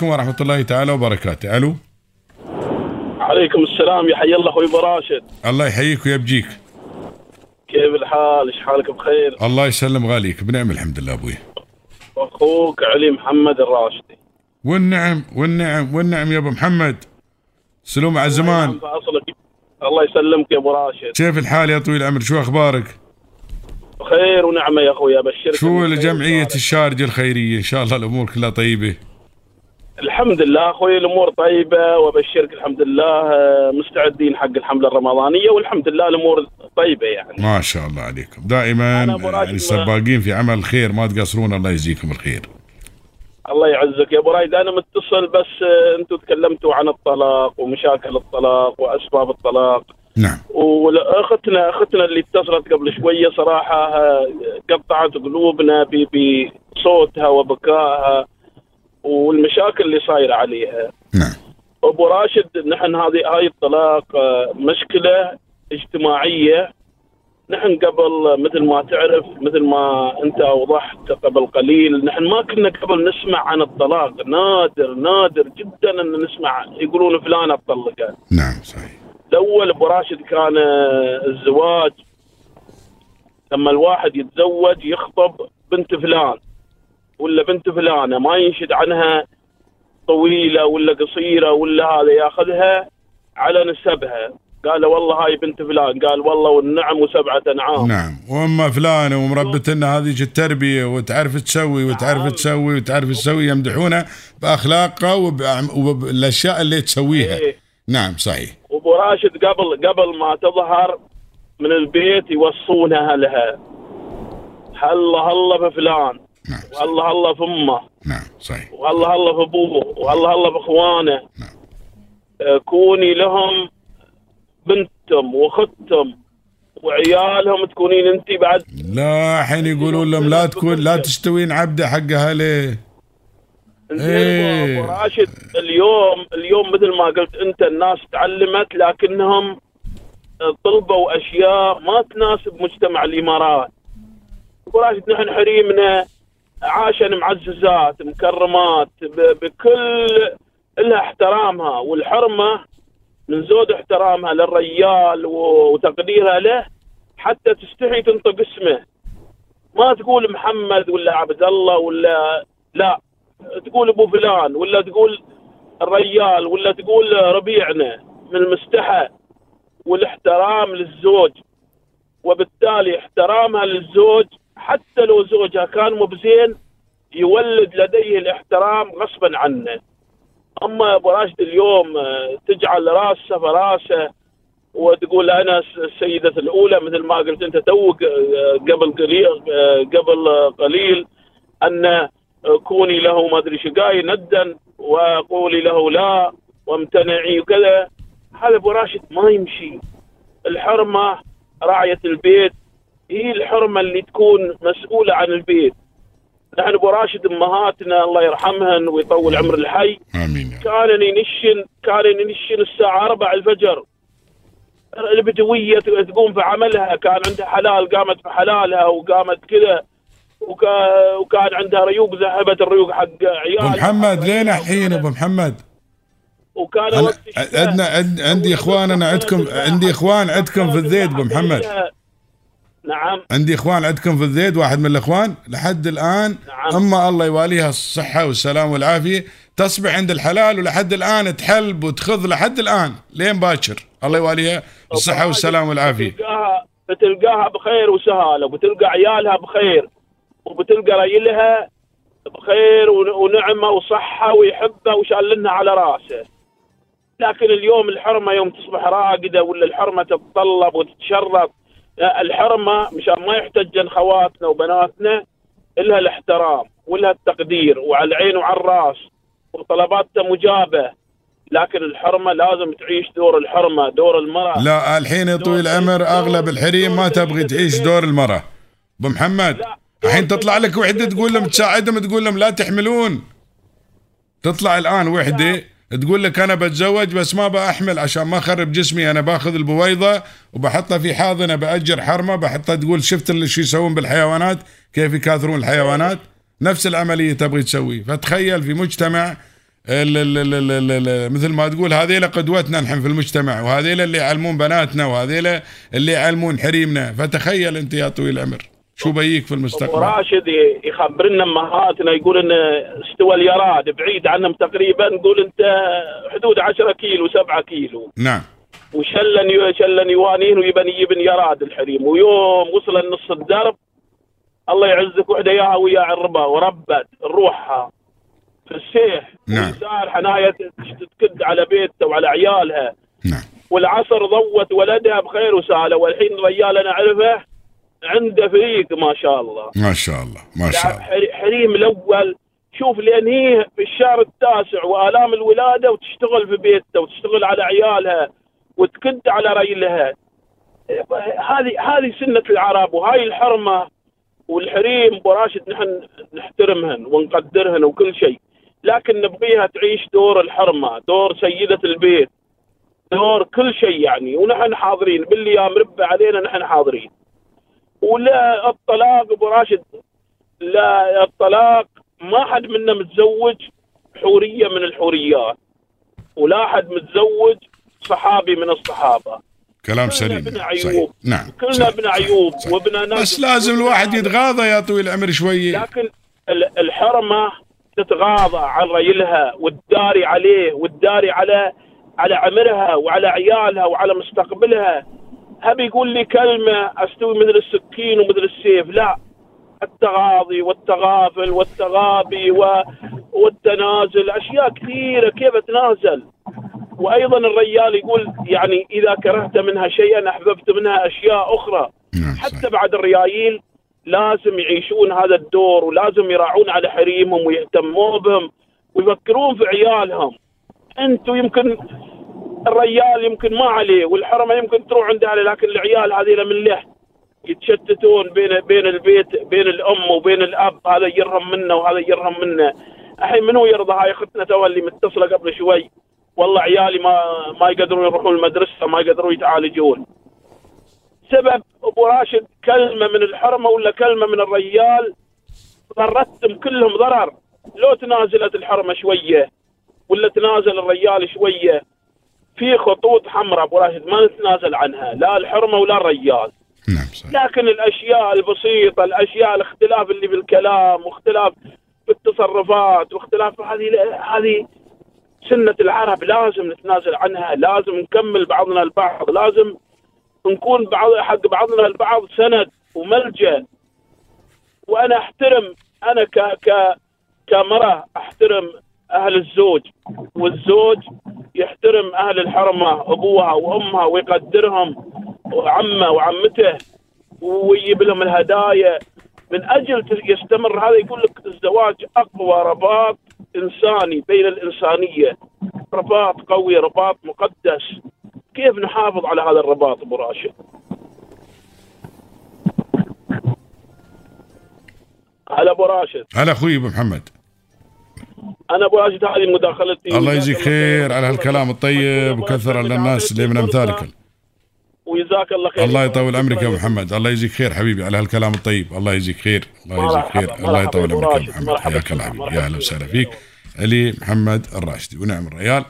عليكم ورحمة الله تعالى وبركاته. ألو؟ عليكم السلام يا حي الله أخوي أبو راشد. الله يحييك ويبجيك. كيف الحال؟ إيش حالك بخير؟ الله يسلم غاليك. بنعم الحمد لله أبوي. أخوك علي محمد الراشدي. والنعم والنعم والنعم يا أبو محمد. سلوم على الزمان. الله يسلمك. يا أبو راشد. كيف الحال يا طويل العمر؟ شو أخبارك؟ بخير ونعمة يا أخوي ابشرك شو والبركة. الشارجة الخيرية؟ إن شاء الله الأمور كلها طيبة. الحمد لله أخوي الأمور طيبة وأبشرك الحمد لله آه، مستعدين حق الحملة الرمضانية والحمد لله الأمور طيبة يعني. ما شاء الله عليكم. دائما راشد يعني سباقين في عمل الخير ما تقصرون الله يجزيكم الخير. الله يعزك يا أبو رايد. أنا متصل بس آه، أنتم تكلمتوا عن الطلاق ومشاكل الطلاق وأسباب الطلاق. نعم. وأختنا أختنا اللي اتصلت قبل شوية صراحة آه، قطعت قلوبنا بصوتها وبكائها. والمشاكل اللي صايره عليها. نعم. أبو راشد نحن هذه هاي الطلاق آه، مشكلة اجتماعية. نحن قبل مثل ما تعرف مثل ما أنت اوضحت قبل قليل نحن ما كنا قبل نسمع عن الطلاق. نادر نادر جدا أن نسمع يقولون فلانه طلقت نعم صحيح. الأول أبو راشد كان آه، الزواج. لما الواحد يتزوج يخطب بنت فلان. ولا بنت فلانة ما ينشد عنها طويلة ولا قصيرة ولا هذا ياخذها على نسبها. قال والله هاي بنت فلان. قال والله والنعم وسبعه أنعام. نعم. وأما فلانة ومربتنا هذيك التربية وتعرف تسوي وتعرف نعم. تسوي وتعرف تسوي يمدحونها بأخلاقها وبأعم- وبالاشياء اللي تسويها. إيه. نعم صحيح. وابو راشد قبل قبل ما تظهر من البيت يوصونها لها. هلا هلا بفلان. نعم. والله هلا في أمه. نعم صحيح. والله هلا في أبوه. والله هلا باخوانه نعم. آه، كوني لهم بنتهم وأختهم وعيالهم تكونين أنت بعد. لا حين يقولون لهم لا تكون لا تستوين عبده حق اهله. أبو راشد اليوم اليوم مثل ما قلت أنت الناس تعلمت لكنهم طلبوا اشياء ما تناسب مجتمع الإمارات. أبو راشد نحن حريمنا. عاشن معززات مكرمات بكل لها احترامها والحرمة من زود احترامها للريال وتقديرها له حتى تستحي تنطق اسمه. ما تقول محمد ولا عبد الله ولا لا. تقول أبو فلان ولا تقول الريال ولا تقول ربيعنا من المستحى والاحترام للزوج. وبالتالي احترامها للزوج حتى لو زوجها كان مو بزين يولد لديه الاحترام غصبا عنه. أما أبو راشد اليوم آه، تجعل راسه فراسه وتقول أنا الس- السيده الأولى مثل ما قلت أنت توك آه، قبل قليل آه، قبل قليل أن كوني له ما أدري شقاي ندا وقولي له لا وامتنعي وكذا. هذا أبو راشد ما يمشي. الحرمة راعية البيت هي الحرمة اللي تكون مسؤولة عن البيت. نحن أبو راشد أمهاتنا الله يرحمهن ويطول عمر الحي. آمين. كان ينشن كان ينشن الساعة 4 الفجر. البدوية تقوم في عملها. كان عندها حلال قامت في حلالها وقامت كذا. وكا وكان عندها ريوق ذهبت الريوق حق عيالها. أبو محمد لين الحين أبو محمد؟ وكان عندنا عند- عندي إخوان أنا عندكم عندي إخوان عندكم في الزيد أبو محمد. نعم. عندي إخوان عندكم في الزيد واحد من الإخوان. لحد الآن نعم. أما الله يواليها الصحة والسلام والعافية. تصبح عند الحلال ولحد الآن تحلب وتخذ لحد الآن لين باكر. الله يواليها الصحة والسلام والعافية. بتلقاها بتلقاها بخير وسهالة وبتلقى عيالها بخير وبتلقى ريلها بخير ون- ونعمة وصحة ويحبها وشالنها على راسه. لكن اليوم الحرمة يوم تصبح راقدة ولا الحرمة تتطلب وتتشرف لا، الحرمة مشان ما يحتجن خواتنا وبناتنا لها الاحترام ولها التقدير وعلى العين وعلى الرأس وطلباتها مجابة. لكن الحرمة لازم تعيش دور الحرمة دور المرأة. لا الحين يا طويل العمر أغلب الحريم ما تبغي تعيش دور المرأة. أبو محمد. الحين تطلع لك وحدة تقول لهم تساعدهم تقول لهم لا تحملون. تطلع الآن وحدة. تقول لك أنا بتزوج بس ما بأحمل عشان ما أخرب جسمي أنا باخذ البويضة وبحطها في حاضنة بأجر حرمة بحطها تقول شفت اللي شو يسوون بالحيوانات؟ كيف يكاثرون الحيوانات؟ نفس العملية تبغي تسوي. فتخيل في مجتمع مثل ما تقول هذيلا قدوتنا نحن في المجتمع وهذيلا اللي يعلمون بناتنا وهذيلا اللي يعلمون حريمنا. فتخيل أنت يا طويل العمر. شو بيك في المستقبل؟ وراشد ي- يخبرنا امهاتنا يقول إن استوى اليراد بعيد عنهم تقريبا نقول أنت حدود 10 كيلو 7 كيلو. نعم. وشلن شلن يوانين ويبن يبن يراد الحريم. ويوم وصل نص الدرب الله يعزك وحده اياها ويا عربة وربت روحها في السيح. نعم. صار حنايا تتكد على بيتها وعلى عيالها. نعم. والعصر ضوت ولدها بخير وساله والحين رجال أنا اعرفه عنده فريق ما شاء الله. ما شاء الله ما شاء الله. حري- حريم الأول. شوف لأن هي في الشهر التاسع وآلام الولادة وتشتغل في بيتها وتشتغل على عيالها وتكد على ريلها. هذه هذه سنة العرب وهاي الحرمة والحريم ابو راشد نحن نحترمهن ونقدرهن وكل شيء. لكن نبغيها تعيش دور الحرمة دور سيدة البيت دور كل شيء يعني. ونحن حاضرين باللي يا مربع علينا نحن حاضرين. ولا الطلاق أبو راشد. لا الطلاق ما حد منا متزوج حورية من الحوريات ولا حد متزوج صحابي من الصحابة. كلام كلنا سليم. ابن صحيح. عيوب. نعم. كلنا ابن صح، عيوب صح. وابن ناس بس لازم الواحد يتغاضى يا طويل العمر شوية لكن ال- الحرمة تتغاضى عن ريلها والداري عليه والداري على على عمرها وعلى عيالها وعلى مستقبلها. هبي يقول لي كلمة أستوي مثل السكين ومثل السيف؟ لا. التغاضي والتغافل والتغابي. والتنازل. أشياء كثيرة. كيف أتنازل؟ وأيضا الرجال يقول يعني إذا كرهت منها شيئا أحببت منها أشياء أخرى. نعم حتى. بعد الريايل لازم يعيشون هذا الدور ولازم يراعون على حريمهم ويهتمون بهم ويفكرون في عيالهم. أنتم يمكن الريال يمكن ما عليه والحرمة يمكن تروح عند أهله لكن العيال هذه من له يتشتتون بين بين البيت بين الأم وبين الأب هذا يرهم منه وهذا يرهم منه. الحين منو يرضى؟ هاي اختنا تو اللي متصلة قبل شوي. والله عيالي ما ما يقدرون يروحون المدرسة ما يقدرون يتعالجون. سبب أبو راشد كلمة من الحرمة ولا كلمة من الريال؟ ضرتهم كلهم ضرر. لو تنازلت الحرمة شوية ولا تنازل الريال شوية في خطوط حمراء أبو راشد ما نتنازل عنها لا الحرمة ولا الريال نعم صحيح. لكن الأشياء البسيطة الأشياء الاختلاف اللي بالكلام واختلاف في التصرفات واختلاف هذه هذه سنة العرب لازم نتنازل عنها لازم نكمل بعضنا البعض لازم نكون بعض حق بعضنا البعض سند وملجأ وأنا أحترم أنا ك ك كمرأة أحترم أهل الزوج والزوج يحترم أهل الحرمه ابوها وأمها ويقدرهم وعمه وعمته ويجيب لهم الهدايا. من أجل يستمر هذا يقول لك الزواج أقوى رباط إنساني بين الإنسانية. رباط قوي رباط مقدس. كيف نحافظ على هذا الرباط أبو راشد؟ هلا أبو راشد. هلا أخوي أبو محمد. أنا أبو راشد هذه مداخلتي. الله يجزيك خير على هالكلام الطيب وكثر للناس اللي من أمثالك. وجزاك الله خير. الله يطول عمرك يا أبو محمد. الله يجزيك خير حبيبي على هالكلام الطيب. الله يجزيك خير. الله يجزيك خير. الله يطول عمرك يا محمد مرحبا، حياك الله حبيبي مرحبا. يا أهلا وسهلا فيك. علي محمد الراشدي. ونعم الريال.